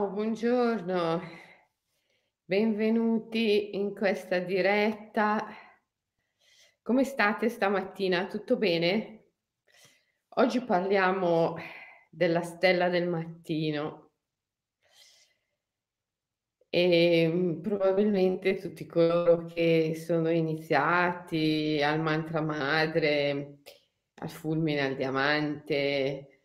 buongiorno. Benvenuti in questa diretta. Come state stamattina? Tutto bene? Oggi parliamo della stella del mattino. Ehm, probabilmente tutti coloro che sono iniziati al mantra madre, al fulmine, al diamante,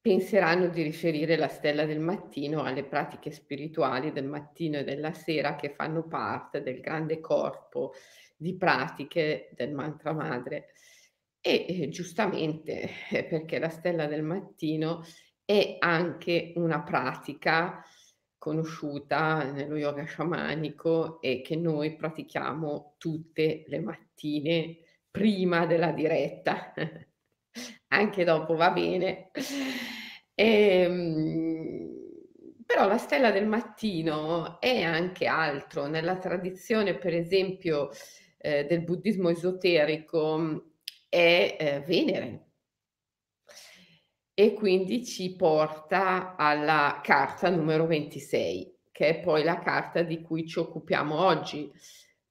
penseranno di riferire la stella del mattino alle pratiche spirituali del mattino e della sera che fanno parte del grande corpo di pratiche del mantra madre. E, e giustamente perché la stella del mattino è anche una pratica conosciuta nello yoga sciamanico e che noi pratichiamo tutte le mattine prima della diretta. Anche dopo va bene. Ehm, però la stella del mattino è anche altro. Nella tradizione, per esempio, eh, del buddismo esoterico è eh, Venere. E quindi ci porta alla carta numero 26, che è poi la carta di cui ci occupiamo oggi.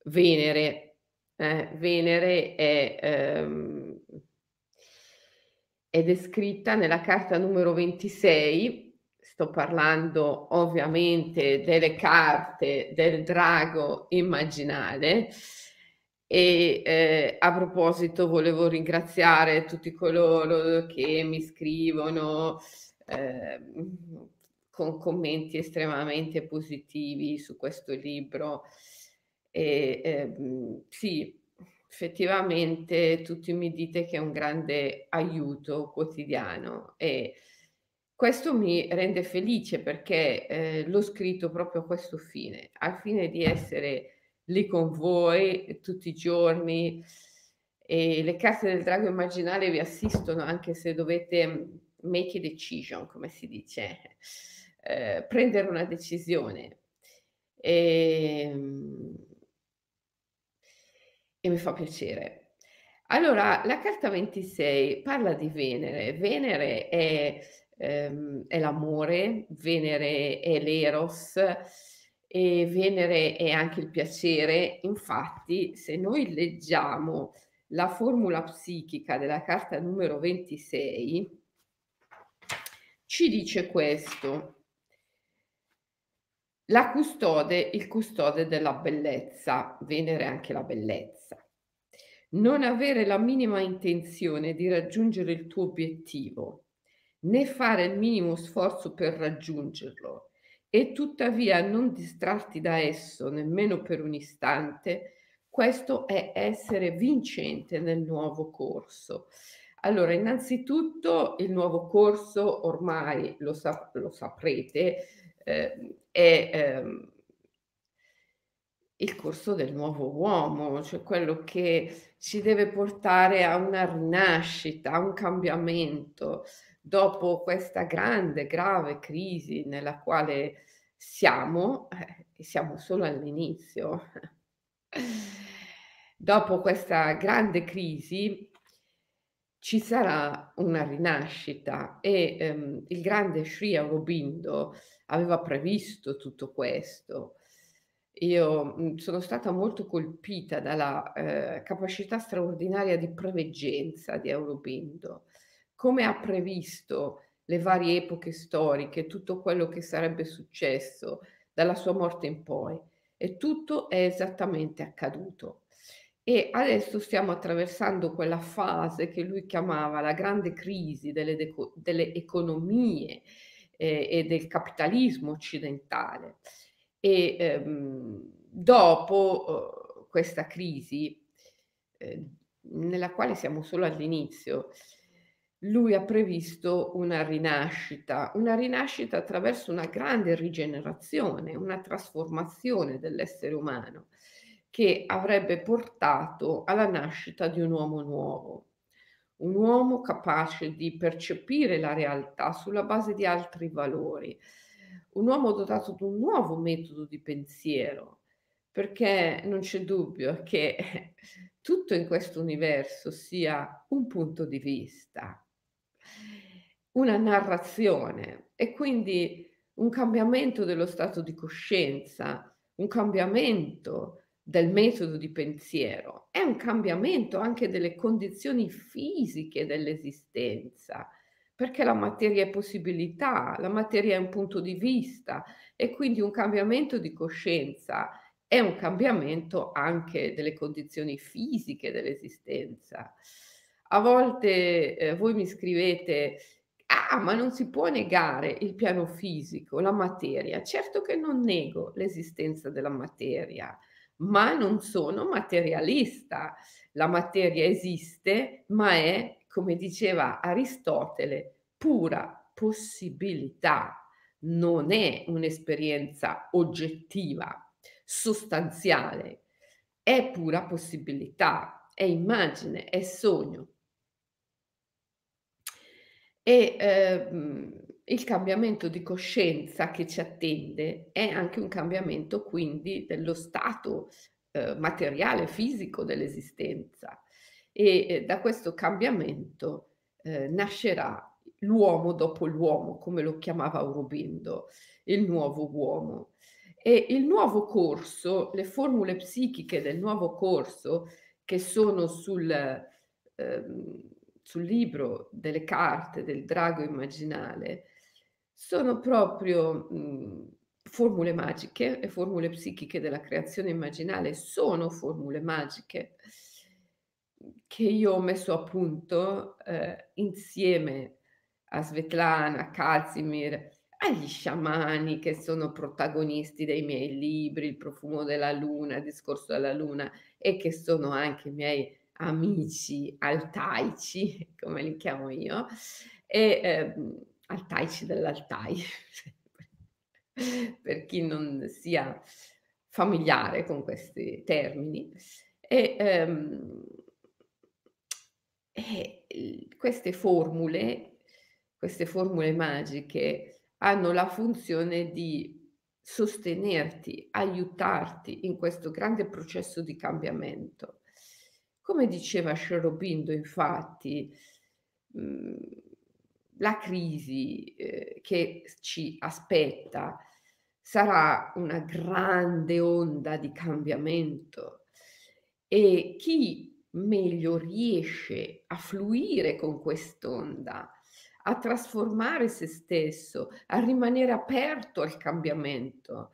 Venere. Eh, Venere è ehm, è descritta nella carta numero 26, sto parlando ovviamente delle carte del drago immaginale e eh, a proposito volevo ringraziare tutti coloro che mi scrivono eh, con commenti estremamente positivi su questo libro. E, eh, sì, effettivamente tutti mi dite che è un grande aiuto quotidiano e questo mi rende felice perché eh, l'ho scritto proprio a questo fine, al fine di essere lì con voi tutti i giorni e le carte del drago immaginale vi assistono anche se dovete make a decision, come si dice, eh, prendere una decisione. E, ehm, e mi fa piacere. Allora, la carta 26 parla di Venere. Venere è, ehm, è l'amore, Venere è l'eros e Venere è anche il piacere. Infatti, se noi leggiamo la formula psichica della carta numero 26, ci dice questo. La custode, il custode della bellezza, Venere anche la bellezza. Non avere la minima intenzione di raggiungere il tuo obiettivo, né fare il minimo sforzo per raggiungerlo, e tuttavia non distrarti da esso nemmeno per un istante, questo è essere vincente nel nuovo corso. Allora, innanzitutto il nuovo corso ormai lo, sap- lo saprete, eh, è ehm, il corso del nuovo uomo, cioè quello che ci deve portare a una rinascita, a un cambiamento dopo questa grande, grave crisi nella quale siamo, eh, e siamo solo all'inizio. dopo questa grande crisi ci sarà una rinascita e ehm, il grande Sri Aurobindo aveva previsto tutto questo. Io mh, sono stata molto colpita dalla eh, capacità straordinaria di preveggenza di Aurobindo, come ha previsto le varie epoche storiche, tutto quello che sarebbe successo dalla sua morte in poi. E tutto è esattamente accaduto. E adesso stiamo attraversando quella fase che lui chiamava la grande crisi delle, deco- delle economie eh, e del capitalismo occidentale. E ehm, dopo eh, questa crisi, eh, nella quale siamo solo all'inizio, lui ha previsto una rinascita, una rinascita attraverso una grande rigenerazione, una trasformazione dell'essere umano che avrebbe portato alla nascita di un uomo nuovo, un uomo capace di percepire la realtà sulla base di altri valori, un uomo dotato di un nuovo metodo di pensiero, perché non c'è dubbio che tutto in questo universo sia un punto di vista, una narrazione. E quindi un cambiamento dello stato di coscienza, un cambiamento del metodo di pensiero, è un cambiamento anche delle condizioni fisiche dell'esistenza, perché la materia è possibilità, la materia è un punto di vista e quindi un cambiamento di coscienza è un cambiamento anche delle condizioni fisiche dell'esistenza. A volte eh, voi mi scrivete Ah, ma non si può negare il piano fisico, la materia. Certo che non nego l'esistenza della materia, ma non sono materialista. La materia esiste, ma è, come diceva Aristotele, pura possibilità, non è un'esperienza oggettiva, sostanziale, è pura possibilità, è immagine, è sogno. E ehm, il cambiamento di coscienza che ci attende è anche un cambiamento quindi dello stato eh, materiale, fisico dell'esistenza. E eh, da questo cambiamento eh, nascerà l'uomo dopo l'uomo, come lo chiamava Aurobindo, il nuovo uomo. E il nuovo corso, le formule psichiche del nuovo corso che sono sul, ehm, sul libro delle carte del drago immaginale sono proprio mh, formule magiche, le formule psichiche della creazione immaginale. Sono formule magiche che io ho messo a punto eh, insieme a Svetlana, Kazimir, agli sciamani che sono protagonisti dei miei libri, Il profumo della luna, Il discorso della luna e che sono anche i miei amici altaici, come li chiamo io, e eh, altaici dell'Altai, per chi non sia familiare con questi termini. E, ehm, e queste formule, queste formule magiche hanno la funzione di sostenerti, aiutarti in questo grande processo di cambiamento. Come diceva Scerobindo, infatti, mhmm, la crisi eh, che ci aspetta sarà una grande onda di cambiamento. E chi meglio riesce a fluire con quest'onda, a trasformare se stesso, a rimanere aperto al cambiamento,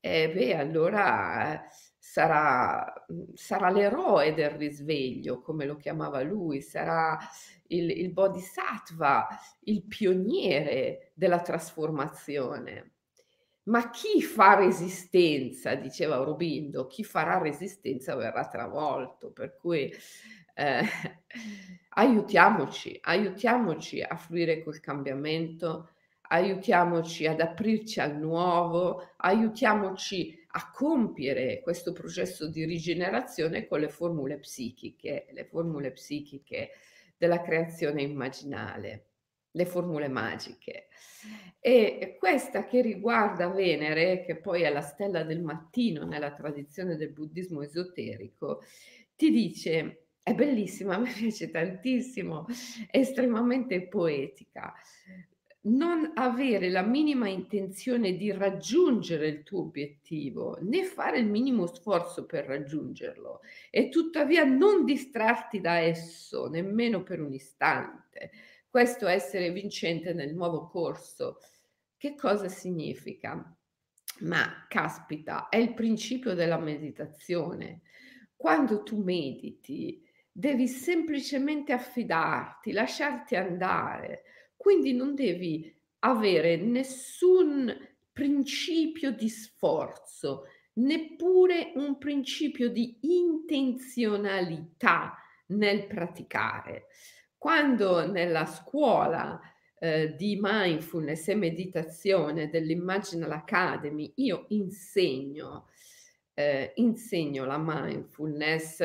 eh, beh, allora sarà, mhmm, sarà l'eroe del risveglio, come lo chiamava lui, sarà il, il bodhisattva, il pioniere della trasformazione. Ma chi fa resistenza, diceva Aurobindo, chi farà resistenza verrà travolto, per cui eh, aiutiamoci, aiutiamoci a fluire col cambiamento, aiutiamoci ad aprirci al nuovo, aiutiamoci a compiere questo processo di rigenerazione con le formule psichiche, le formule psichiche della creazione immaginale, le formule magiche. E questa che riguarda Venere, che poi è la stella del mattino nella tradizione del buddismo esoterico, ti dice, è bellissima, me piace tantissimo, è estremamente poetica non avere la minima intenzione di raggiungere il tuo obiettivo, né fare il minimo sforzo per raggiungerlo e tuttavia non distrarti da esso nemmeno per un istante. Questo essere vincente nel nuovo corso. Che cosa significa? Ma caspita, è il principio della meditazione. Quando tu mediti, devi semplicemente affidarti, lasciarti andare quindi non devi avere nessun principio di sforzo, neppure un principio di intenzionalità nel praticare. Quando nella scuola eh, di mindfulness e meditazione dell'Imaginal Academy io insegno, eh, insegno la mindfulness,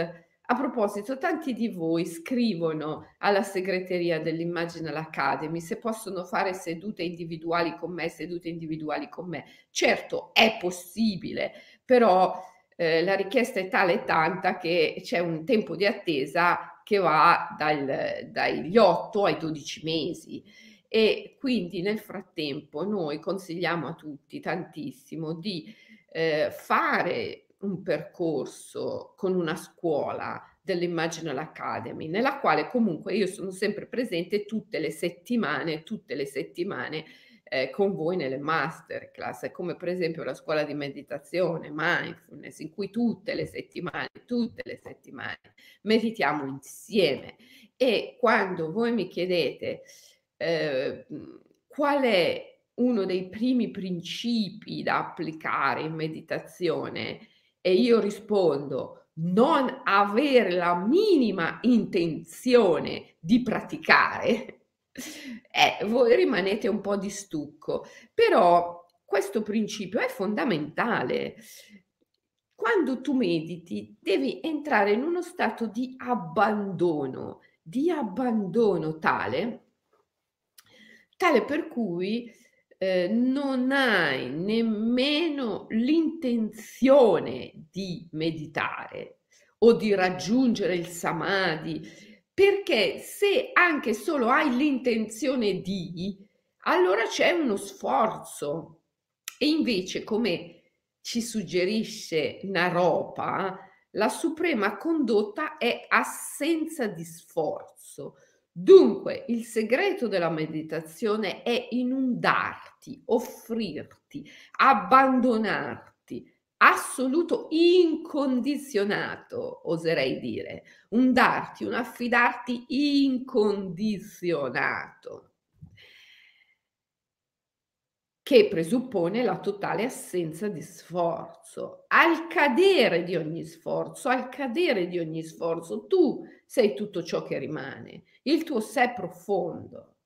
a proposito, tanti di voi scrivono alla segreteria dell'Imaginal Academy se possono fare sedute individuali con me, sedute individuali con me. Certo, è possibile, però eh, la richiesta è tale e tanta che c'è un tempo di attesa che va dal, dagli 8 ai 12 mesi e quindi nel frattempo noi consigliamo a tutti tantissimo di eh, fare un percorso con una scuola dell'Imaginal Academy, nella quale comunque io sono sempre presente tutte le settimane, tutte le settimane eh, con voi nelle masterclass, come per esempio la scuola di meditazione, mindfulness, in cui tutte le settimane, tutte le settimane meditiamo insieme. E quando voi mi chiedete eh, qual è uno dei primi principi da applicare in meditazione, e io rispondo non avere la minima intenzione di praticare, eh, voi rimanete un po' di stucco, però questo principio è fondamentale. Quando tu mediti devi entrare in uno stato di abbandono, di abbandono tale, tale per cui eh, non hai nemmeno l'intenzione di meditare o di raggiungere il samadhi, perché se anche solo hai l'intenzione di, allora c'è uno sforzo. E invece, come ci suggerisce Naropa, la suprema condotta è assenza di sforzo. Dunque, il segreto della meditazione è inondarti, offrirti, abbandonarti assoluto incondizionato, oserei dire, un darti, un affidarti incondizionato, che presuppone la totale assenza di sforzo. Al cadere di ogni sforzo, al cadere di ogni sforzo, tu sei tutto ciò che rimane, il tuo sé profondo.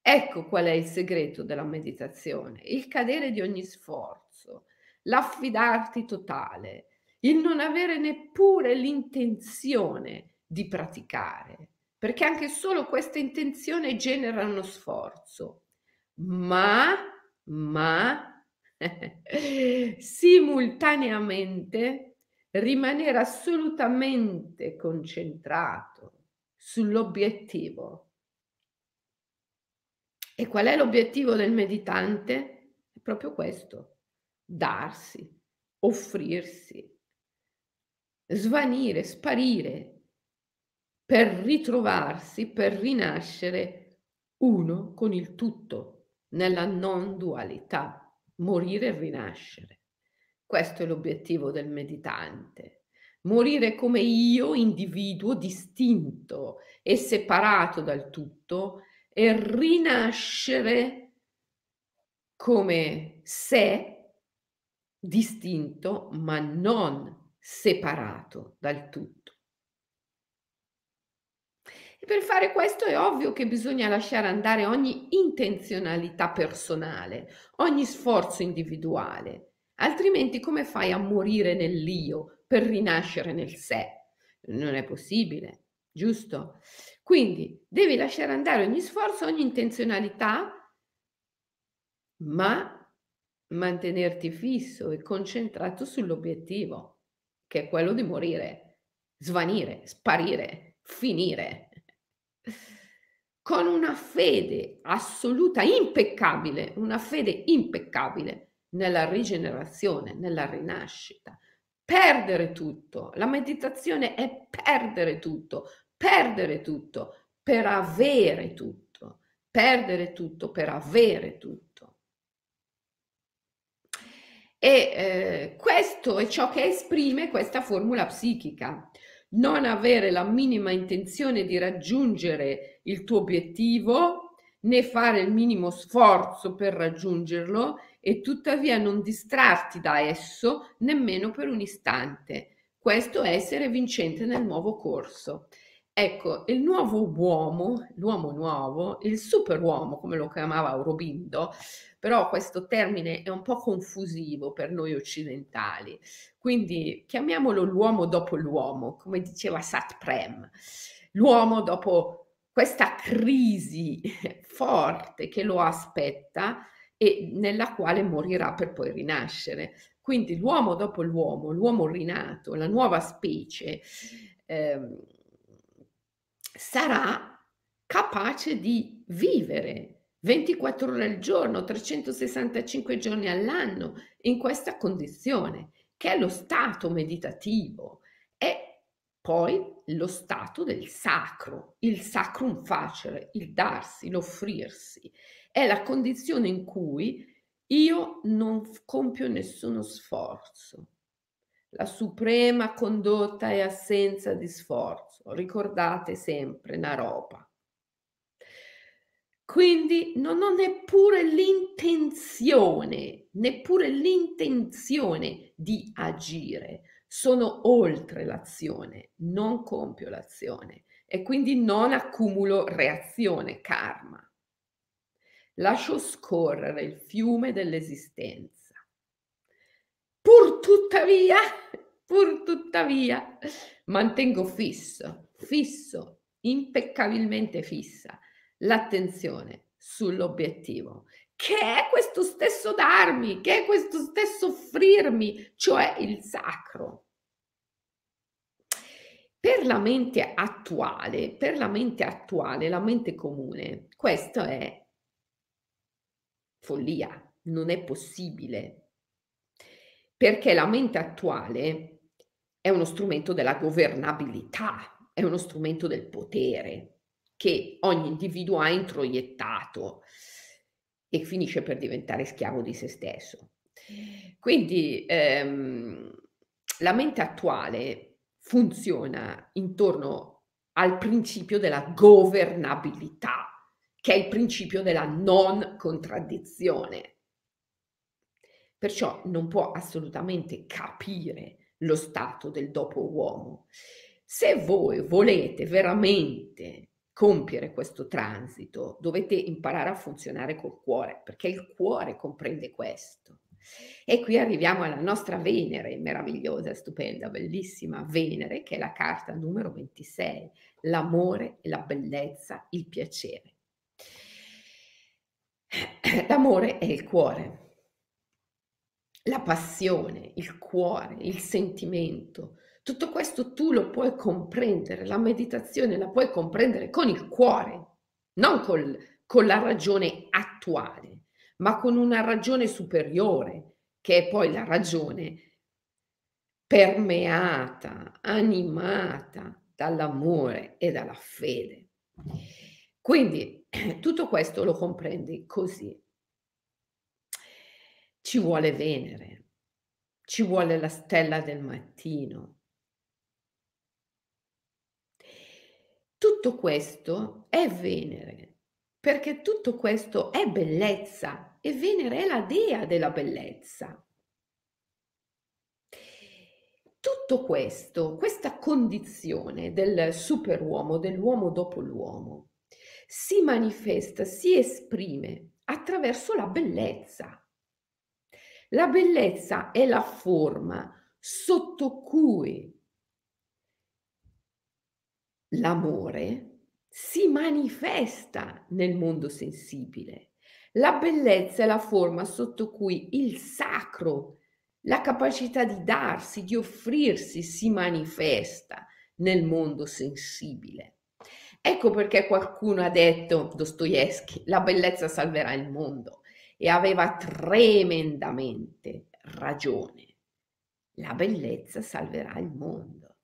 Ecco qual è il segreto della meditazione, il cadere di ogni sforzo. L'affidarti totale, il non avere neppure l'intenzione di praticare, perché anche solo questa intenzione genera uno sforzo, ma, ma simultaneamente rimanere assolutamente concentrato sull'obiettivo. E qual è l'obiettivo del meditante? È proprio questo, darsi, offrirsi, svanire, sparire, per ritrovarsi, per rinascere uno con il tutto, nella non dualità, morire e rinascere. Questo è l'obiettivo del meditante. Morire come io, individuo distinto e separato dal tutto, e rinascere come sé distinto ma non separato dal tutto. E per fare questo è ovvio che bisogna lasciare andare ogni intenzionalità personale, ogni sforzo individuale, altrimenti come fai a morire nell'io per rinascere nel sé? Non è possibile, giusto? Quindi devi lasciare andare ogni sforzo, ogni intenzionalità, ma mantenerti fisso e concentrato sull'obiettivo, che è quello di morire, svanire, sparire, finire. Con una fede assoluta, impeccabile, una fede impeccabile nella rigenerazione, nella rinascita. Perdere tutto. La meditazione è perdere tutto, perdere tutto per avere tutto, perdere tutto per avere tutto. E eh, questo è ciò che esprime questa formula psichica. Non avere la minima intenzione di raggiungere il tuo obiettivo, né fare il minimo sforzo per raggiungerlo e tuttavia non distrarti da esso nemmeno per un istante. Questo è essere vincente nel nuovo corso. Ecco, il nuovo uomo, l'uomo nuovo, il superuomo, come lo chiamava Aurobindo, però questo termine è un po' confusivo per noi occidentali, quindi chiamiamolo l'uomo dopo l'uomo, come diceva Sat Prem, l'uomo dopo questa crisi forte che lo aspetta e nella quale morirà per poi rinascere. Quindi l'uomo dopo l'uomo, l'uomo rinato, la nuova specie, eh, sarà capace di vivere 24 ore al giorno, 365 giorni all'anno, in questa condizione, che è lo stato meditativo. Poi lo stato del sacro, il sacrum facere, il darsi, l'offrirsi. È la condizione in cui io non compio nessuno sforzo. La suprema condotta è assenza di sforzo. Ricordate sempre Naropa. Quindi non ho neppure l'intenzione, neppure l'intenzione di agire. Sono oltre l'azione, non compio l'azione e quindi non accumulo reazione, karma. Lascio scorrere il fiume dell'esistenza. Pur tuttavia, pur tuttavia, mantengo fisso, fisso, impeccabilmente fissa l'attenzione sull'obiettivo, che è questo stesso darmi, che è questo stesso offrirmi, cioè il sacro. Per la mente attuale, per la mente attuale, la mente comune, questo è follia, non è possibile. Perché la mente attuale è uno strumento della governabilità, è uno strumento del potere che ogni individuo ha introiettato e finisce per diventare schiavo di se stesso. Quindi ehm, la mente attuale funziona intorno al principio della governabilità che è il principio della non contraddizione. Perciò non può assolutamente capire lo stato del dopo uomo. Se voi volete veramente compiere questo transito, dovete imparare a funzionare col cuore, perché il cuore comprende questo. E qui arriviamo alla nostra Venere, meravigliosa, stupenda, bellissima Venere, che è la carta numero 26, l'amore la bellezza, il piacere. L'amore è il cuore, la passione, il cuore, il sentimento. Tutto questo tu lo puoi comprendere, la meditazione la puoi comprendere con il cuore, non col, con la ragione attuale, ma con una ragione superiore, che è poi la ragione permeata, animata dall'amore e dalla fede. Quindi tutto questo lo comprendi così. Ci vuole Venere, ci vuole la stella del mattino. Tutto questo è Venere, perché tutto questo è bellezza e Venere è la dea della bellezza. Tutto questo, questa condizione del superuomo, dell'uomo dopo l'uomo, si manifesta, si esprime attraverso la bellezza. La bellezza è la forma sotto cui l'amore si manifesta nel mondo sensibile. La bellezza è la forma sotto cui il sacro, la capacità di darsi, di offrirsi si manifesta nel mondo sensibile. Ecco perché qualcuno ha detto, Dostoevsky, la bellezza salverà il mondo e aveva tremendamente ragione. La bellezza salverà il mondo.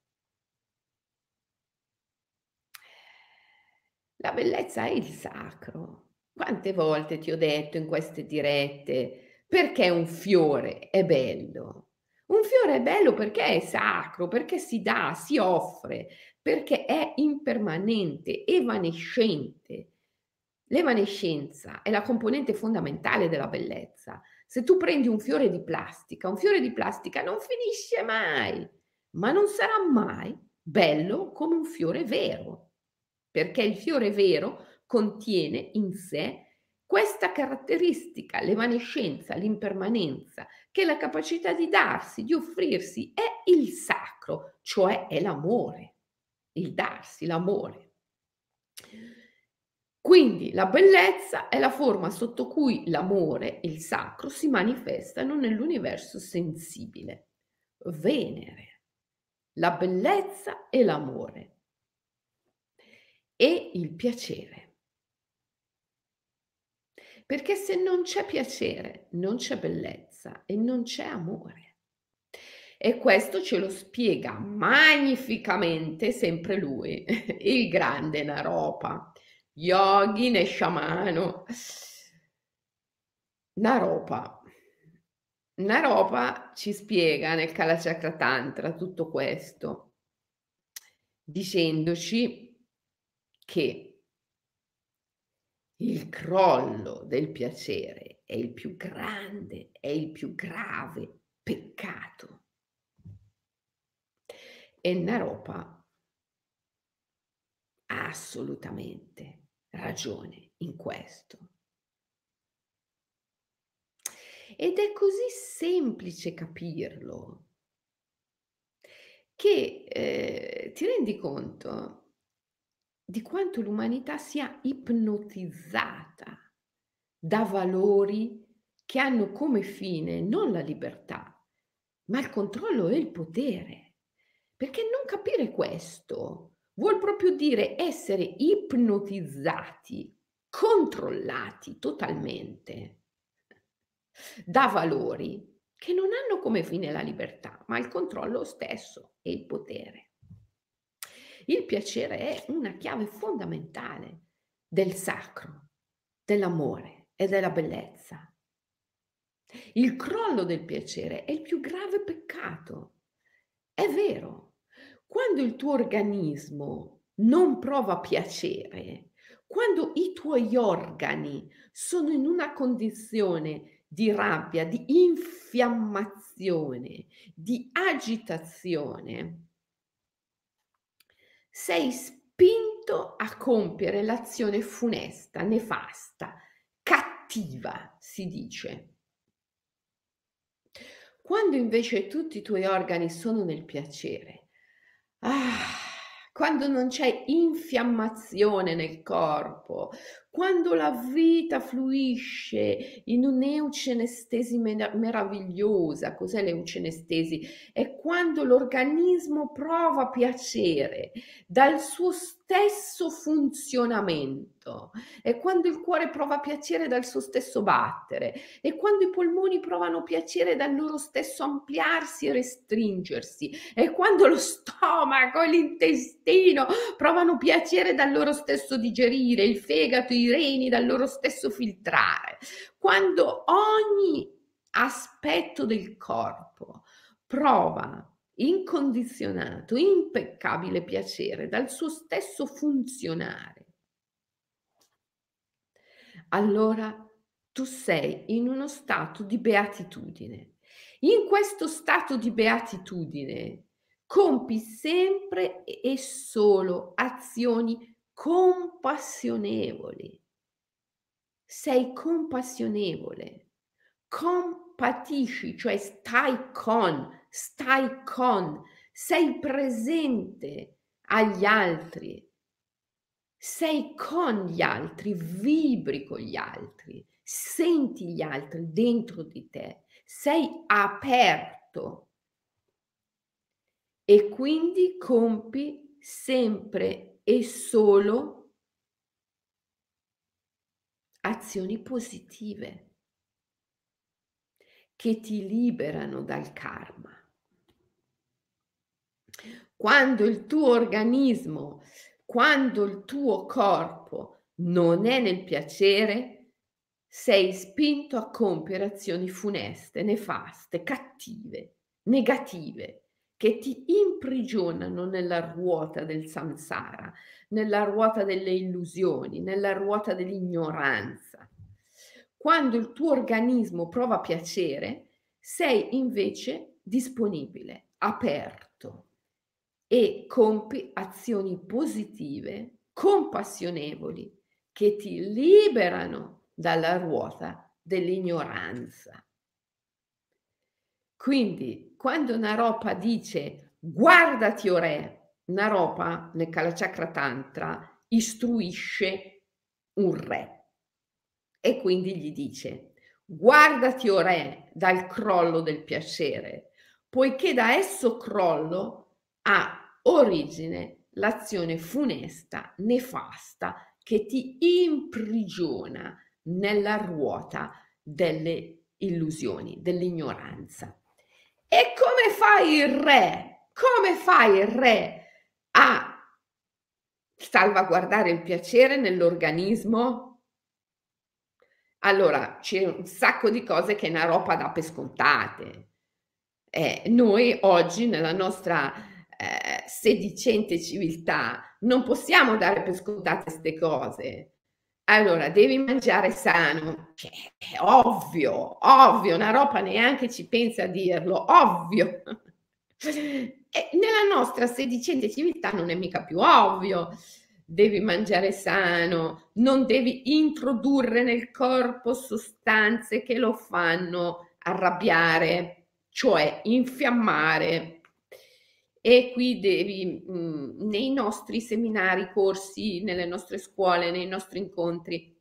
La bellezza è il sacro. Quante volte ti ho detto in queste dirette perché un fiore è bello? Un fiore è bello perché è sacro, perché si dà, si offre, perché è impermanente, evanescente. L'evanescenza è la componente fondamentale della bellezza. Se tu prendi un fiore di plastica, un fiore di plastica non finisce mai, ma non sarà mai bello come un fiore vero, perché il fiore vero contiene in sé questa caratteristica, l'evanescenza, l'impermanenza, che la capacità di darsi, di offrirsi, è il sacro, cioè è l'amore, il darsi, l'amore. Quindi la bellezza è la forma sotto cui l'amore, il sacro, si manifestano nell'universo sensibile. Venere, la bellezza e l'amore e il piacere. Perché se non c'è piacere, non c'è bellezza e non c'è amore. E questo ce lo spiega magnificamente sempre lui, il grande Naropa, yogi e sciamano. Naropa. Naropa ci spiega nel Kalachakra Tantra tutto questo, dicendoci che il crollo del piacere è il più grande, è il più grave peccato. E Naropa ha assolutamente ragione in questo. Ed è così semplice capirlo che eh, ti rendi conto di quanto l'umanità sia ipnotizzata da valori che hanno come fine non la libertà, ma il controllo e il potere. Perché non capire questo vuol proprio dire essere ipnotizzati, controllati totalmente da valori che non hanno come fine la libertà, ma il controllo stesso e il potere. Il piacere è una chiave fondamentale del sacro, dell'amore e della bellezza. Il crollo del piacere è il più grave peccato. È vero, quando il tuo organismo non prova piacere, quando i tuoi organi sono in una condizione di rabbia, di infiammazione, di agitazione, sei spinto a compiere l'azione funesta, nefasta, cattiva, si dice. Quando invece tutti i tuoi organi sono nel piacere, ah, quando non c'è infiammazione nel corpo, quando la vita fluisce in un'eucenestesi meravigliosa, cos'è l'eucenestesi? È quando l'organismo prova piacere dal suo stesso funzionamento, è quando il cuore prova piacere dal suo stesso battere, è quando i polmoni provano piacere dal loro stesso ampliarsi e restringersi, è quando lo stomaco e l'intestino provano piacere dal loro stesso digerire, il fegato, i reni dal loro stesso filtrare, quando ogni aspetto del corpo prova incondizionato, impeccabile piacere dal suo stesso funzionare, allora tu sei in uno stato di beatitudine. In questo stato di beatitudine compi sempre e solo azioni compassionevoli. Sei compassionevole, compatisci, cioè stai con, stai con, sei presente agli altri, sei con gli altri, vibri con gli altri, senti gli altri dentro di te, sei aperto. E quindi compi sempre e solo azioni positive che ti liberano dal karma. Quando il tuo organismo, quando il tuo corpo non è nel piacere, sei spinto a compiere azioni funeste, nefaste, cattive, negative che ti imprigionano nella ruota del samsara, nella ruota delle illusioni, nella ruota dell'ignoranza. Quando il tuo organismo prova piacere, sei invece disponibile, aperto e compi azioni positive, compassionevoli, che ti liberano dalla ruota dell'ignoranza. Quindi quando Naropa dice guardati o re, Naropa nel Kalachakra Tantra istruisce un re e quindi gli dice guardati o re dal crollo del piacere, poiché da esso crollo ha origine l'azione funesta, nefasta, che ti imprigiona nella ruota delle illusioni, dell'ignoranza. E come fa il re? Come fa il re a salvaguardare il piacere nell'organismo? Allora, c'è un sacco di cose che Naropa dà per scontate. Eh, noi oggi nella nostra eh, sedicente civiltà non possiamo dare per scontate queste cose. Allora, devi mangiare sano, che è ovvio, ovvio, una roba neanche ci pensa a dirlo, ovvio. E nella nostra sedicente civiltà non è mica più ovvio. Devi mangiare sano, non devi introdurre nel corpo sostanze che lo fanno arrabbiare, cioè infiammare, e qui devi mh, mhmm, nei nostri seminari, corsi, nelle nostre scuole, nei nostri incontri,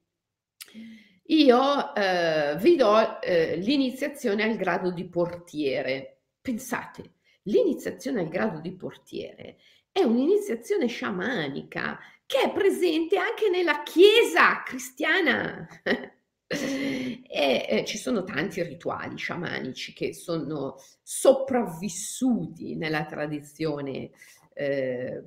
io eh, vi do eh, l'iniziazione al grado di portiere. Pensate, l'iniziazione al grado di portiere è un'iniziazione sciamanica che è presente anche nella Chiesa cristiana. E eh, ci sono tanti rituali sciamanici che sono sopravvissuti nella tradizione eh,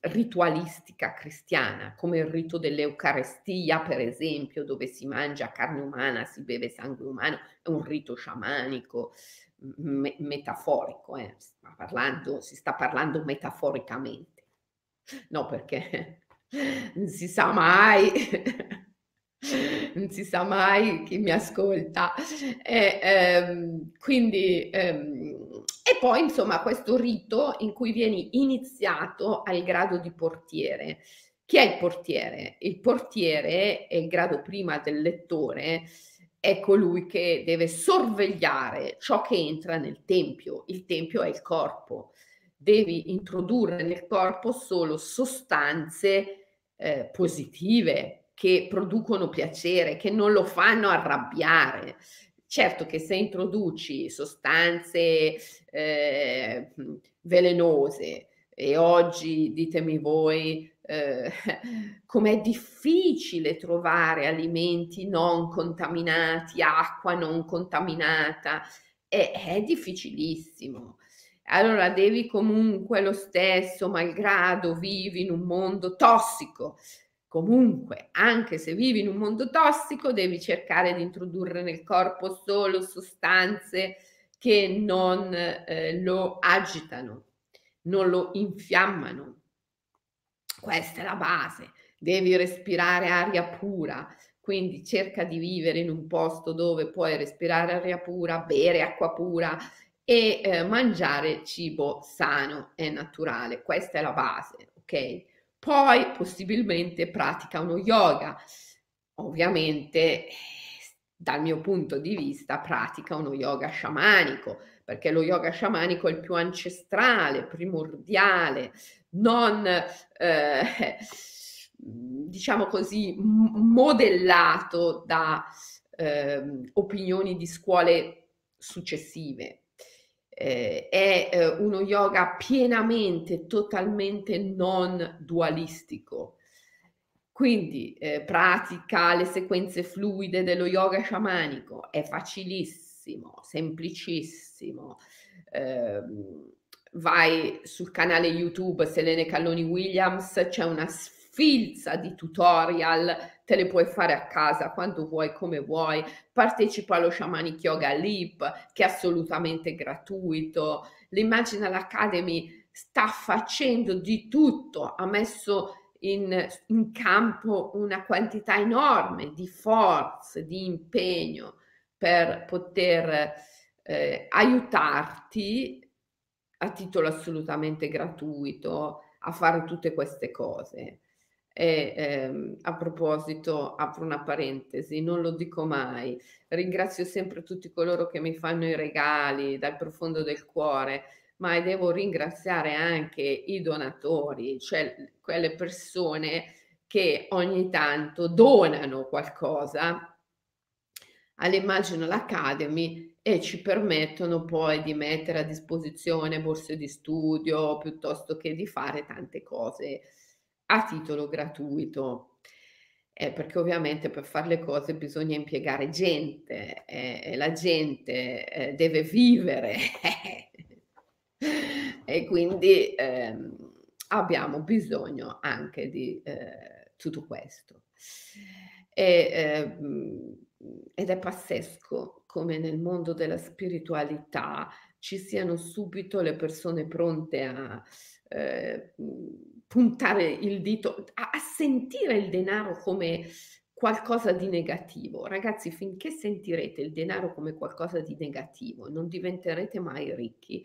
ritualistica cristiana, come il rito dell'Eucarestia, per esempio, dove si mangia carne umana, si beve sangue umano, è un rito sciamanico, me- metaforico, eh. si, sta parlando, si sta parlando metaforicamente, no perché non si sa mai non si sa mai chi mi ascolta. E, ehm, quindi, ehm, e poi insomma questo rito in cui vieni iniziato al grado di portiere. Chi è il portiere? Il portiere è il grado prima del lettore, è colui che deve sorvegliare ciò che entra nel tempio. Il tempio è il corpo. Devi introdurre nel corpo solo sostanze eh, positive, che producono piacere, che non lo fanno arrabbiare. Certo che se introduci sostanze eh, velenose e oggi ditemi voi eh, com'è difficile trovare alimenti non contaminati, acqua non contaminata, è, è difficilissimo. Allora devi comunque lo stesso, malgrado vivi in un mondo tossico, Comunque, anche se vivi in un mondo tossico, devi cercare di introdurre nel corpo solo sostanze che non eh, lo agitano, non lo infiammano. Questa è la base. Devi respirare aria pura, quindi cerca di vivere in un posto dove puoi respirare aria pura, bere acqua pura e eh, mangiare cibo sano e naturale. Questa è la base, ok? Poi possibilmente pratica uno yoga. Ovviamente, dal mio punto di vista, pratica uno yoga sciamanico, perché lo yoga sciamanico è il più ancestrale, primordiale, non eh, diciamo così modellato da eh, opinioni di scuole successive eh, è eh, uno yoga pienamente, totalmente non dualistico. Quindi eh, pratica le sequenze fluide dello yoga sciamanico, è facilissimo, semplicissimo. Eh, vai sul canale YouTube Selene Calloni Williams, c'è una sfilza di tutorial te le puoi fare a casa quando vuoi, come vuoi. Partecipa allo Shamanic Yoga Leap, che è assolutamente gratuito. L'Imaginal Academy sta facendo di tutto, ha messo in, in campo una quantità enorme di forze, di impegno per poter eh, aiutarti a titolo assolutamente gratuito a fare tutte queste cose. E ehm, a proposito, apro una parentesi, non lo dico mai, ringrazio sempre tutti coloro che mi fanno i regali dal profondo del cuore, ma devo ringraziare anche i donatori, cioè quelle persone che ogni tanto donano qualcosa all'Imaginal Academy e ci permettono poi di mettere a disposizione borse di studio piuttosto che di fare tante cose a titolo gratuito. Eh, perché ovviamente per far le cose bisogna impiegare gente, e e la gente, ehm, deve vivere. E quindi, ehm, abbiamo bisogno anche di, ehm, tutto questo. E, ehm, ed è pazzesco come nel mondo della spiritualità ci siano subito le persone pronte a, mhmm, puntare il dito a a sentire il denaro come qualcosa di negativo. Ragazzi, finché sentirete il denaro come qualcosa di negativo, non diventerete mai ricchi,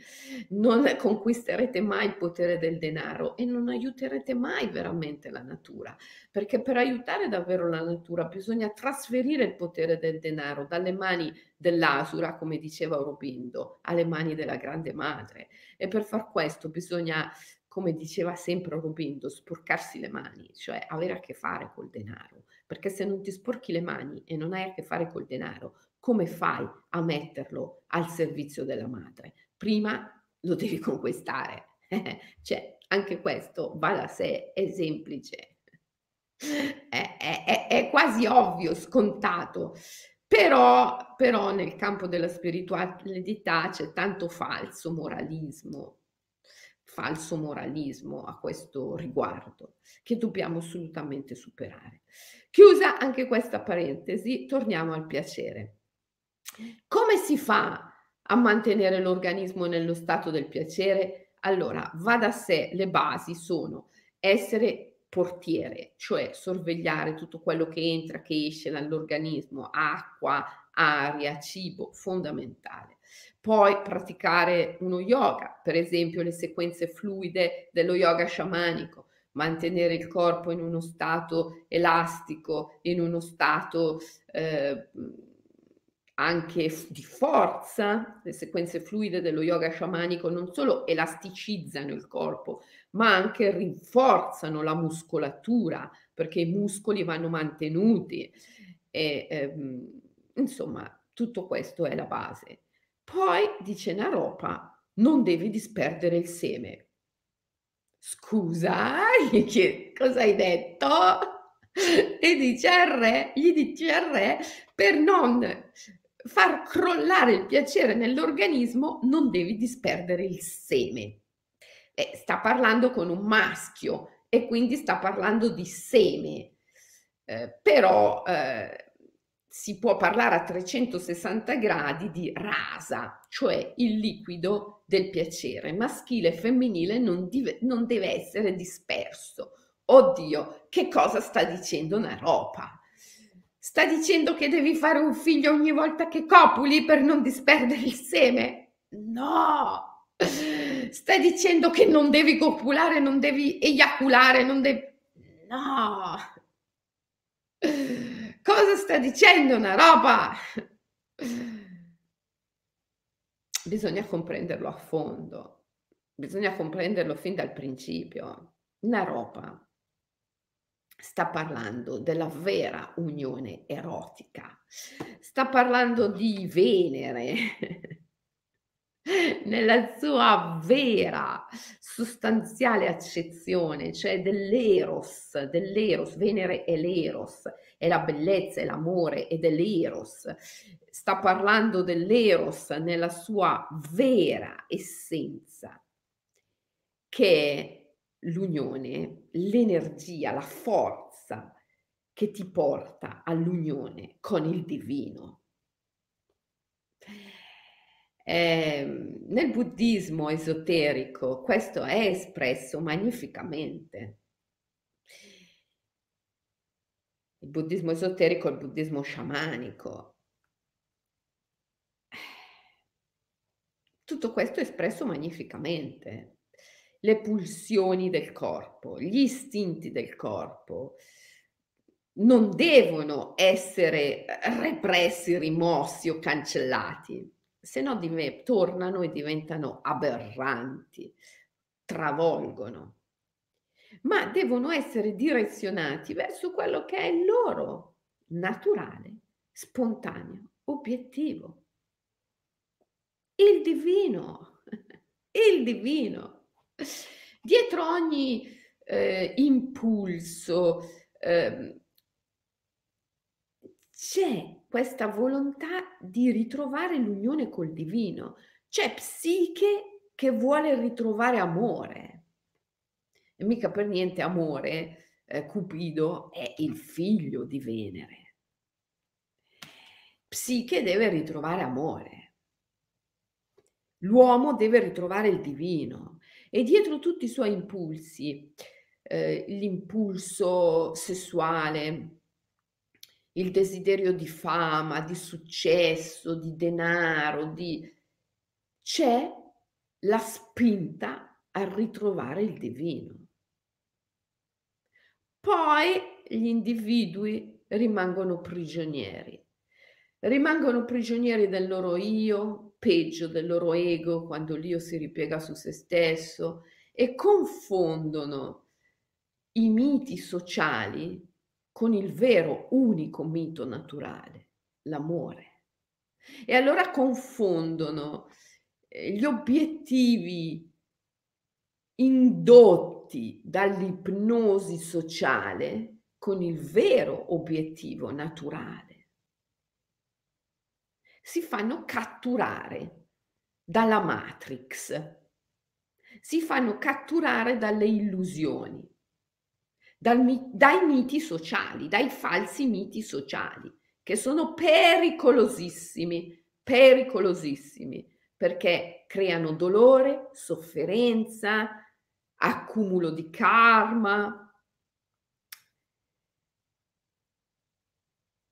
non conquisterete mai il potere del denaro e non aiuterete mai veramente la natura, perché per aiutare davvero la natura bisogna trasferire il potere del denaro dalle mani dell'asura, come diceva Aurobindo, alle mani della grande madre. E per far questo bisogna come diceva sempre Aurobindo, sporcarsi le mani, cioè avere a che fare col denaro, perché se non ti sporchi le mani e non hai a che fare col denaro, come fai a metterlo al servizio della madre? Prima lo devi conquistare. cioè, anche questo va da sé, è semplice. È, è, è, quasi ovvio, scontato, però, però nel campo della spiritualità c'è tanto falso moralismo, falso moralismo a questo riguardo che dobbiamo assolutamente superare. Chiusa anche questa parentesi, torniamo al piacere. Come si fa a mantenere l'organismo nello stato del piacere? Allora, va da sé, le basi sono essere portiere, cioè sorvegliare tutto quello che entra, che esce dall'organismo, acqua, aria, cibo, fondamentale poi praticare uno yoga, per esempio le sequenze fluide dello yoga sciamanico, mantenere il corpo in uno stato elastico, in uno stato eh, anche di forza. Le sequenze fluide dello yoga sciamanico non solo elasticizzano il corpo, ma anche rinforzano la muscolatura, perché i muscoli vanno mantenuti. E, ehm, insomma, tutto questo è la base. Poi dice Naropa, non devi disperdere il seme. Scusa, chiede, cosa hai detto? E dice al re, gli dice al re, per non far crollare il piacere nell'organismo, non devi disperdere il seme. Eh, sta parlando con un maschio e quindi sta parlando di seme. Eh, però eh, si può parlare a 360 gradi di rasa, cioè il liquido del piacere maschile e femminile non, dive, non deve essere disperso. Oddio, che cosa sta dicendo Naropa? Sta dicendo che devi fare un figlio ogni volta che copuli per non disperdere il seme? No! Sta dicendo che non devi copulare, non devi eiaculare, non devi... No! Cosa sta dicendo una roba? Bisogna comprenderlo a fondo, bisogna comprenderlo fin dal principio. Una roba sta parlando della vera unione erotica, sta parlando di Venere, nella sua vera sostanziale accezione, cioè dell'eros, dell'eros, Venere è l'eros, è la bellezza, è l'amore, è dell'eros. Sta parlando dell'eros nella sua vera essenza, che è l'unione, l'energia, la forza che ti porta all'unione con il divino. Eh, nel buddismo esoterico questo è espresso magnificamente. Il buddismo esoterico e il buddismo sciamanico. Tutto questo è espresso magnificamente. Le pulsioni del corpo, gli istinti del corpo non devono essere repressi, rimossi o cancellati se no di me tornano e diventano aberranti, travolgono, ma devono essere direzionati verso quello che è il loro naturale, spontaneo obiettivo. Il divino, il divino. Dietro ogni eh, impulso, eh, c'è questa volontà di ritrovare l'unione col divino. C'è Psiche che vuole ritrovare amore. E mica per niente amore, eh, Cupido è il figlio di Venere. Psiche deve ritrovare amore. L'uomo deve ritrovare il divino e dietro tutti i suoi impulsi, eh, l'impulso sessuale, il desiderio di fama, di successo, di denaro, di... c'è la spinta a ritrovare il divino. Poi gli individui rimangono prigionieri. Rimangono prigionieri del loro io, peggio del loro ego, quando l'io si ripiega su se stesso, e confondono i miti sociali con il vero unico mito naturale, l'amore. E allora confondono eh, gli obiettivi indotti dall'ipnosi sociale con il vero obiettivo naturale. Si fanno catturare dalla Matrix, si fanno catturare dalle illusioni dal, dai miti sociali, dai falsi miti sociali, che sono pericolosissimi, pericolosissimi, perché creano dolore, sofferenza, accumulo di karma.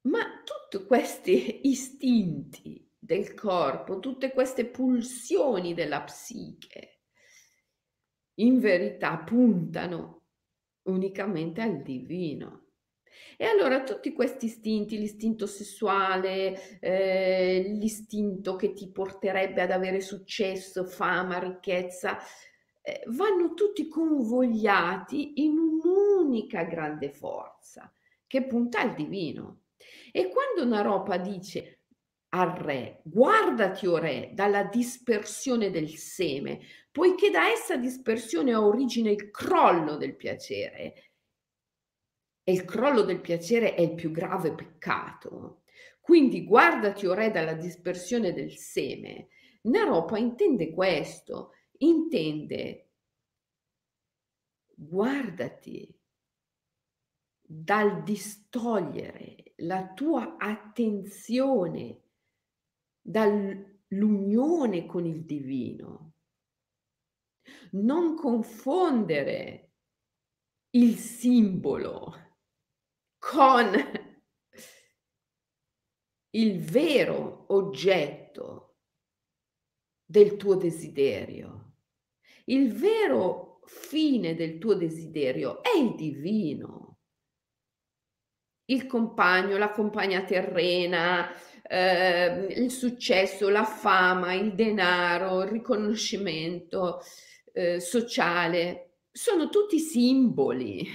Ma tutti questi istinti del corpo, tutte queste pulsioni della psiche, in verità puntano unicamente al divino. E allora tutti questi istinti, l'istinto sessuale, eh, l'istinto che ti porterebbe ad avere successo, fama, ricchezza, eh, vanno tutti convogliati in un'unica grande forza che punta al divino. E quando Naropa dice al re, guardati o re dalla dispersione del seme, poiché da essa dispersione ha origine il crollo del piacere. E il crollo del piacere è il più grave peccato. Quindi guardati o re dalla dispersione del seme. Naropa intende questo, intende guardati dal distogliere la tua attenzione dall'unione con il divino. Non confondere il simbolo con il vero oggetto del tuo desiderio. Il vero fine del tuo desiderio è il divino. Il compagno, la compagna terrena, eh, il successo, la fama, il denaro, il riconoscimento eh, sociale, sono tutti simboli.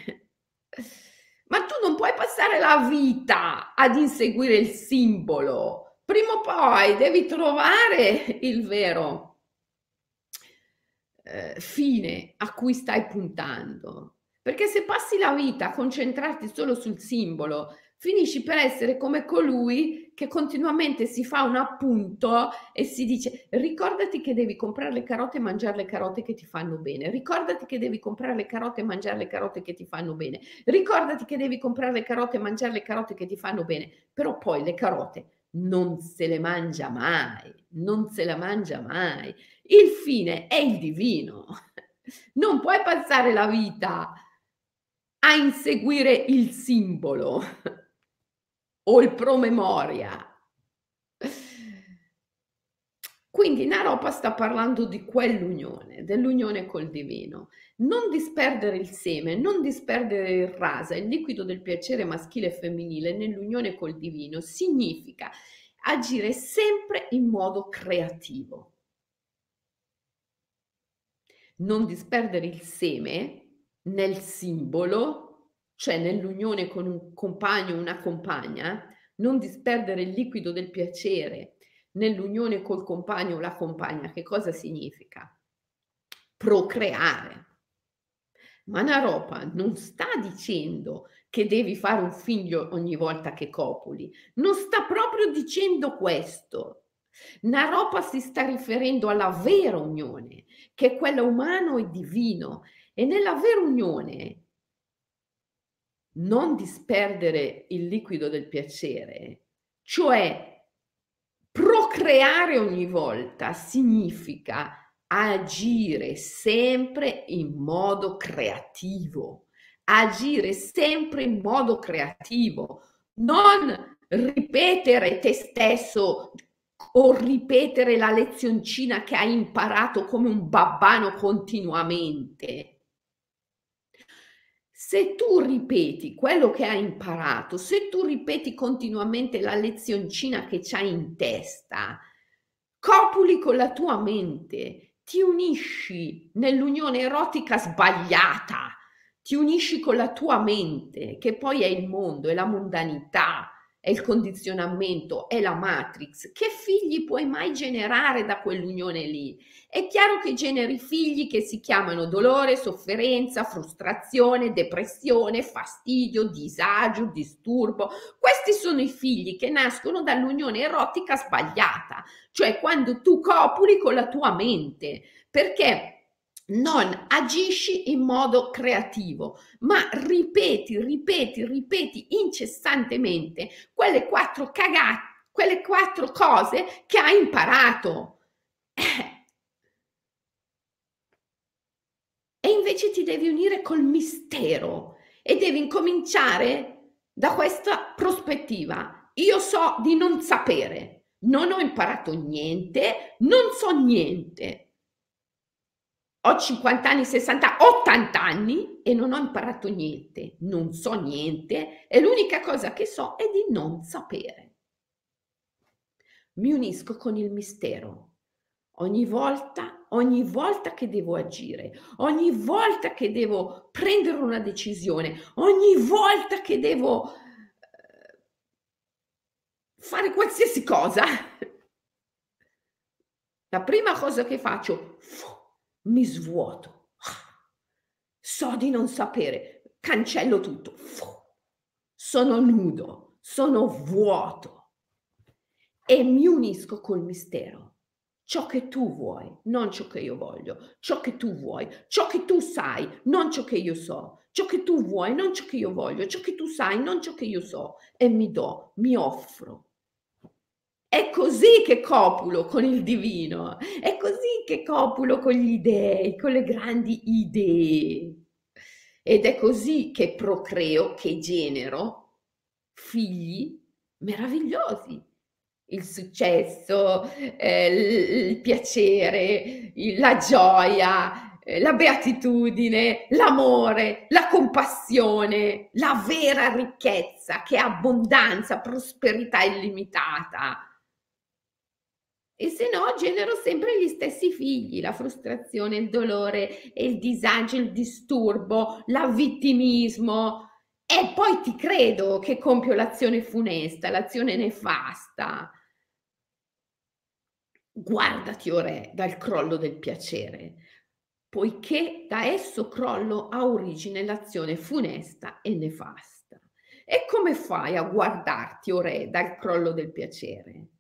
Ma tu non puoi passare la vita ad inseguire il simbolo. Prima o poi devi trovare il vero eh, fine a cui stai puntando. Perché se passi la vita a concentrarti solo sul simbolo, finisci per essere come colui che continuamente si fa un appunto e si dice ricordati che devi comprare le carote e mangiare le carote che ti fanno bene, ricordati che devi comprare le carote e mangiare le carote che ti fanno bene, ricordati che devi comprare le carote e mangiare le carote che ti fanno bene, però poi le carote non se le mangia mai, non se le mangia mai. Il fine è il divino. Non puoi passare la vita a inseguire il simbolo o il promemoria. Quindi Naropa sta parlando di quell'unione, dell'unione col divino. Non disperdere il seme, non disperdere il rasa, il liquido del piacere maschile e femminile nell'unione col divino significa agire sempre in modo creativo. Non disperdere il seme nel simbolo cioè nell'unione con un compagno o una compagna, non disperdere il liquido del piacere nell'unione col compagno o la compagna, che cosa significa? Procreare. Ma Naropa non sta dicendo che devi fare un figlio ogni volta che copuli. Non sta proprio dicendo questo. Naropa si sta riferendo alla vera unione, che è quella umano e divino. E nella vera unione non disperdere il liquido del piacere, cioè procreare ogni volta significa agire sempre in modo creativo, agire sempre in modo creativo, non ripetere te stesso o ripetere la lezioncina che hai imparato come un babbano continuamente. Se tu ripeti quello che hai imparato, se tu ripeti continuamente la lezioncina che c'hai in testa, copuli con la tua mente, ti unisci nell'unione erotica sbagliata, ti unisci con la tua mente, che poi è il mondo, è la mondanità, è il condizionamento, è la matrix. Che figli puoi mai generare da quell'unione lì? È chiaro che generi figli che si chiamano dolore, sofferenza, frustrazione, depressione, fastidio, disagio, disturbo. Questi sono i figli che nascono dall'unione erotica sbagliata, cioè quando tu copuli con la tua mente, perché non agisci in modo creativo, ma ripeti, ripeti, ripeti incessantemente quelle quattro cagate, quelle quattro cose che hai imparato. E invece ti devi unire col mistero e devi incominciare da questa prospettiva. Io so di non sapere, non ho imparato niente, non so niente ho 50 anni, 60, 80 anni e non ho imparato niente, non so niente e l'unica cosa che so è di non sapere. Mi unisco con il mistero. Ogni volta, ogni volta che devo agire, ogni volta che devo prendere una decisione, ogni volta che devo eh, fare qualsiasi cosa, la prima cosa che faccio, mi svuoto. So di non sapere, cancello tutto. Sono nudo, sono vuoto. E mi unisco col mistero. Ciò che tu vuoi, non ciò che io voglio, ciò che tu vuoi, ciò che tu sai, non ciò che io so, ciò che tu vuoi, non ciò che io voglio, ciò che tu sai, non ciò che io so, e mi do, mi offro è così che copulo con il divino, è così che copulo con gli dei, con le grandi idee. Ed è così che procreo, che genero figli meravigliosi. Il successo, eh, il piacere, la gioia, eh, la beatitudine, l'amore, la compassione, la vera ricchezza che è abbondanza, prosperità illimitata e se no genero sempre gli stessi figli, la frustrazione, il dolore, il disagio, il disturbo, l'avvittimismo. E poi ti credo che compio l'azione funesta, l'azione nefasta. Guardati, o re, dal crollo del piacere, poiché da esso crollo ha origine l'azione funesta e nefasta. E come fai a guardarti, o re, dal crollo del piacere?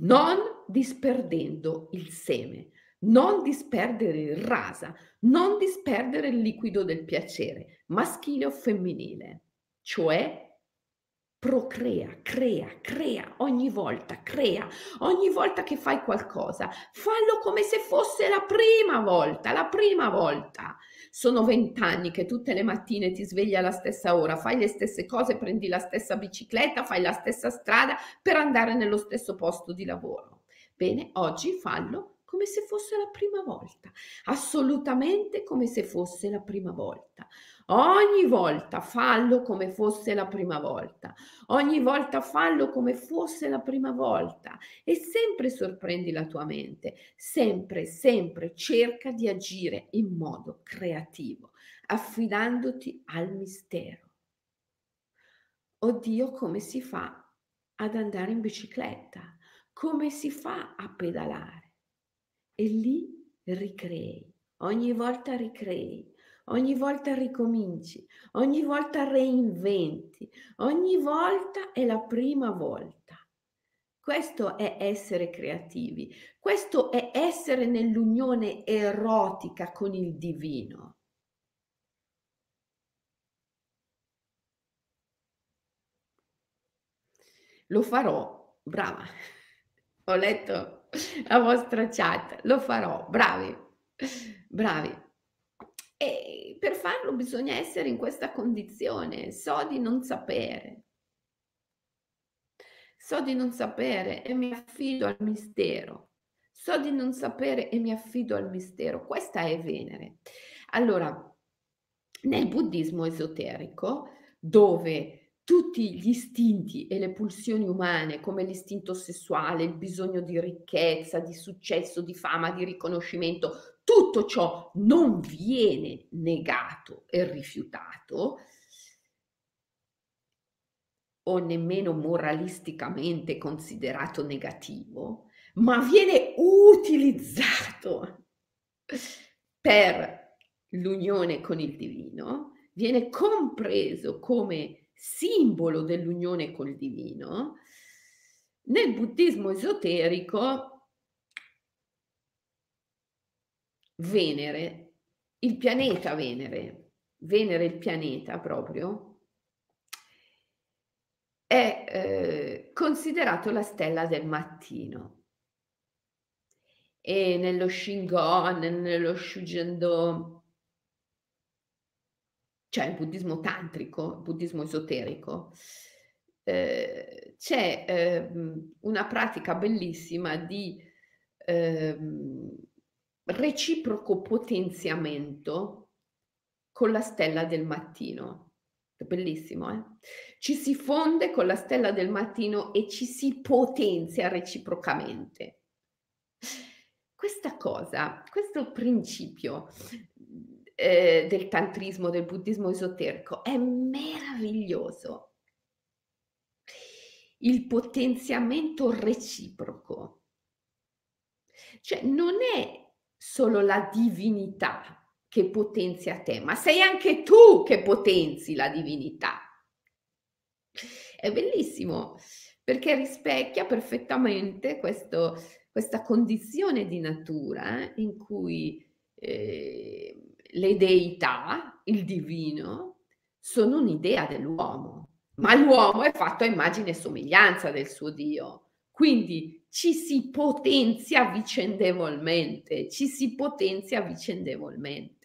Non disperdendo il seme, non disperdere il rasa, non disperdere il liquido del piacere, maschile o femminile, cioè procrea, crea, crea ogni volta, crea ogni volta che fai qualcosa, fallo come se fosse la prima volta, la prima volta. Sono vent'anni che tutte le mattine ti svegli alla stessa ora, fai le stesse cose, prendi la stessa bicicletta, fai la stessa strada per andare nello stesso posto di lavoro. Bene, oggi fallo come se fosse la prima volta, assolutamente come se fosse la prima volta. Ogni volta fallo come fosse la prima volta, ogni volta fallo come fosse la prima volta e sempre sorprendi la tua mente, sempre, sempre cerca di agire in modo creativo, affidandoti al mistero. Oddio, come si fa ad andare in bicicletta? Come si fa a pedalare? E lì ricrei, ogni volta ricrei ogni volta ricominci, ogni volta reinventi, ogni volta è la prima volta. Questo è essere creativi, questo è essere nell'unione erotica con il divino. Lo farò, brava. Ho letto la vostra chat, lo farò, bravi, bravi. E per farlo bisogna essere in questa condizione, so di non sapere. So di non sapere e mi affido al mistero. So di non sapere e mi affido al mistero. Questa è Venere. Allora, nel buddismo esoterico, dove tutti gli istinti e le pulsioni umane, come l'istinto sessuale, il bisogno di ricchezza, di successo, di fama, di riconoscimento, tutto ciò non viene negato e rifiutato o nemmeno moralisticamente considerato negativo, ma viene utilizzato per l'unione con il divino, viene compreso come simbolo dell'unione col divino, nel buddismo esoterico Venere, il pianeta Venere, Venere il pianeta proprio, è eh, considerato la stella del mattino. E nello Shingon, nello Shujendo, cioè il buddismo tantrico, il buddismo esoterico, eh, c'è eh, una pratica bellissima di eh, reciproco potenziamento con la stella del mattino. Bellissimo, eh? Ci si fonde con la stella del mattino e ci si potenzia reciprocamente. Questa cosa, questo principio eh, del tantrismo, del buddismo esoterico è meraviglioso. Il potenziamento reciproco. Cioè non è solo la divinità che potenzia te, ma sei anche tu che potenzi la divinità. È bellissimo perché rispecchia perfettamente questo, questa condizione di natura eh, in cui eh, le deità, il divino, sono un'idea dell'uomo, ma l'uomo è fatto a immagine e somiglianza del suo Dio. Quindi ci si potenzia vicendevolmente, ci si potenzia vicendevolmente.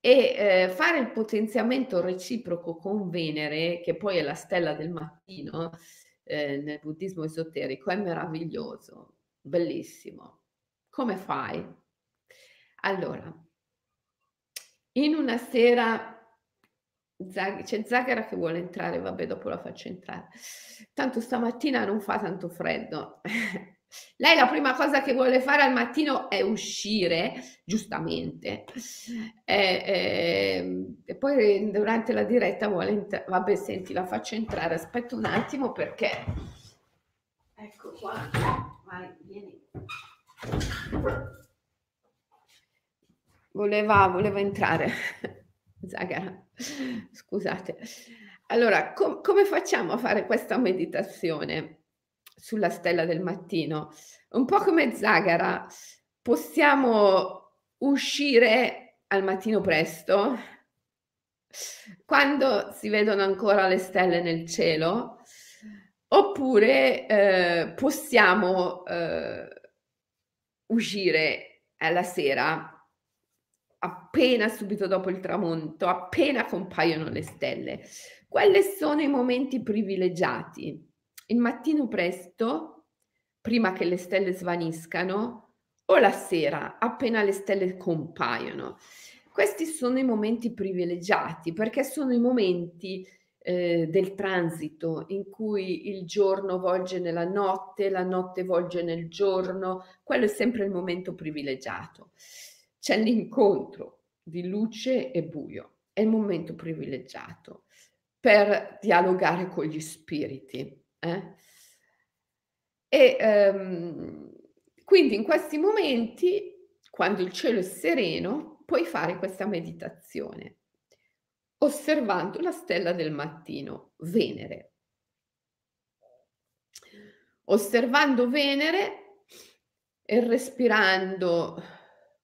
E eh, fare il potenziamento reciproco con Venere, che poi è la stella del mattino eh, nel buddismo esoterico, è meraviglioso, bellissimo. Come fai? Allora, in una sera Zag- c'è Zagara che vuole entrare, vabbè, dopo la faccio entrare. Tanto stamattina non fa tanto freddo. Lei la prima cosa che vuole fare al mattino è uscire, giustamente, e, e, e poi durante la diretta vuole entrare. Vabbè, senti, la faccio entrare, aspetta un attimo perché... Ecco qua, vai, vieni. Voleva, voleva entrare. Zagara, scusate. Allora, com- come facciamo a fare questa meditazione sulla stella del mattino? Un po' come Zagara, possiamo uscire al mattino presto, quando si vedono ancora le stelle nel cielo, oppure eh, possiamo eh, uscire alla sera appena subito dopo il tramonto, appena compaiono le stelle. Quali sono i momenti privilegiati? Il mattino presto, prima che le stelle svaniscano, o la sera, appena le stelle compaiono. Questi sono i momenti privilegiati perché sono i momenti eh, del transito in cui il giorno volge nella notte, la notte volge nel giorno, quello è sempre il momento privilegiato c'è l'incontro di luce e buio, è il momento privilegiato per dialogare con gli spiriti. Eh? E ehm, quindi in questi momenti, quando il cielo è sereno, puoi fare questa meditazione osservando la stella del mattino, Venere. Osservando Venere e respirando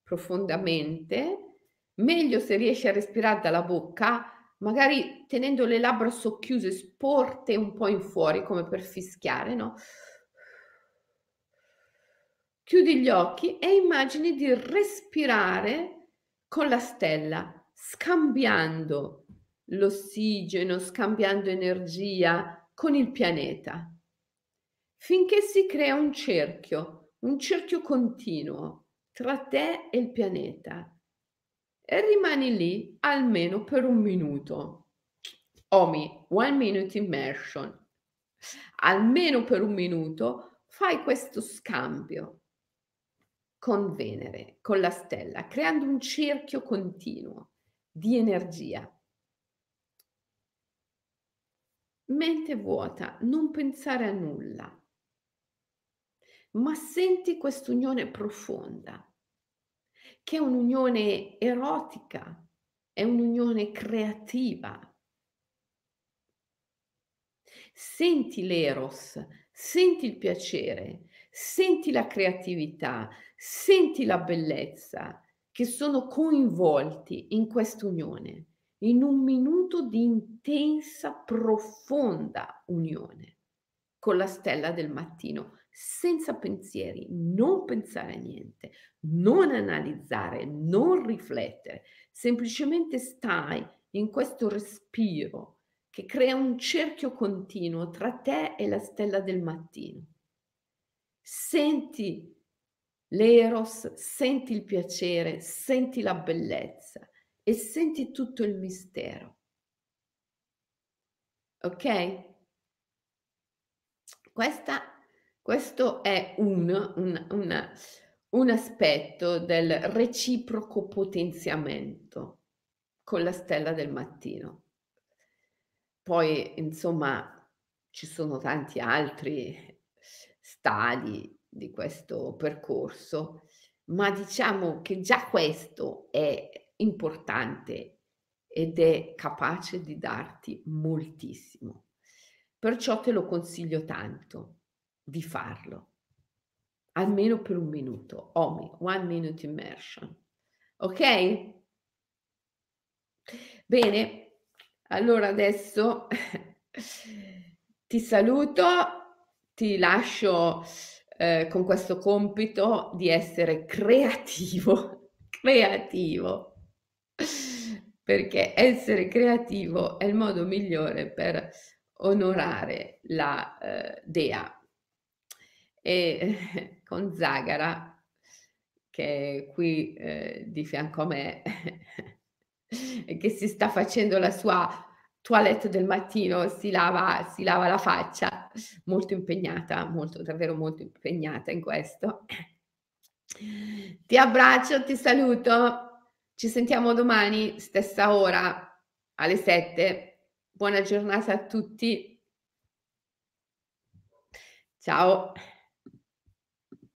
profondamente, meglio se riesci a respirare dalla bocca, magari tenendo le labbra socchiuse, sporte un po' in fuori come per fischiare, no? Chiudi gli occhi e immagini di respirare con la stella, scambiando l'ossigeno, scambiando energia con il pianeta, finché si crea un cerchio, un cerchio continuo tra te e il pianeta e rimani lì almeno per un minuto. Omi, one minute immersion. Almeno per un minuto fai questo scambio con Venere, con la stella, creando un cerchio continuo di energia. Mente vuota, non pensare a nulla, ma senti quest'unione profonda che è un'unione erotica, è un'unione creativa. Senti l'eros, senti il piacere, senti la creatività, senti la bellezza che sono coinvolti in questa unione, in un minuto di intensa, profonda unione con la stella del mattino senza pensieri, non pensare a niente, non analizzare, non riflettere, semplicemente stai in questo respiro che crea un cerchio continuo tra te e la stella del mattino. Senti l'eros, senti il piacere, senti la bellezza e senti tutto il mistero. Ok? Questa questo è un, un, un, un aspetto del reciproco potenziamento con la stella del mattino. Poi, insomma, ci sono tanti altri stadi di questo percorso, ma diciamo che già questo è importante ed è capace di darti moltissimo. Perciò te lo consiglio tanto di farlo, almeno per un minuto, OMI, One Minute Immersion. Ok? Bene, allora adesso ti saluto, ti lascio eh, con questo compito di essere creativo, creativo, perché essere creativo è il modo migliore per onorare la eh, dea e con Zagara, che è qui eh, di fianco a me, e che si sta facendo la sua toilette del mattino, si lava, si lava la faccia, molto impegnata, molto, davvero molto impegnata in questo. Ti abbraccio, ti saluto, ci sentiamo domani, stessa ora, alle 7. Buona giornata a tutti. Ciao.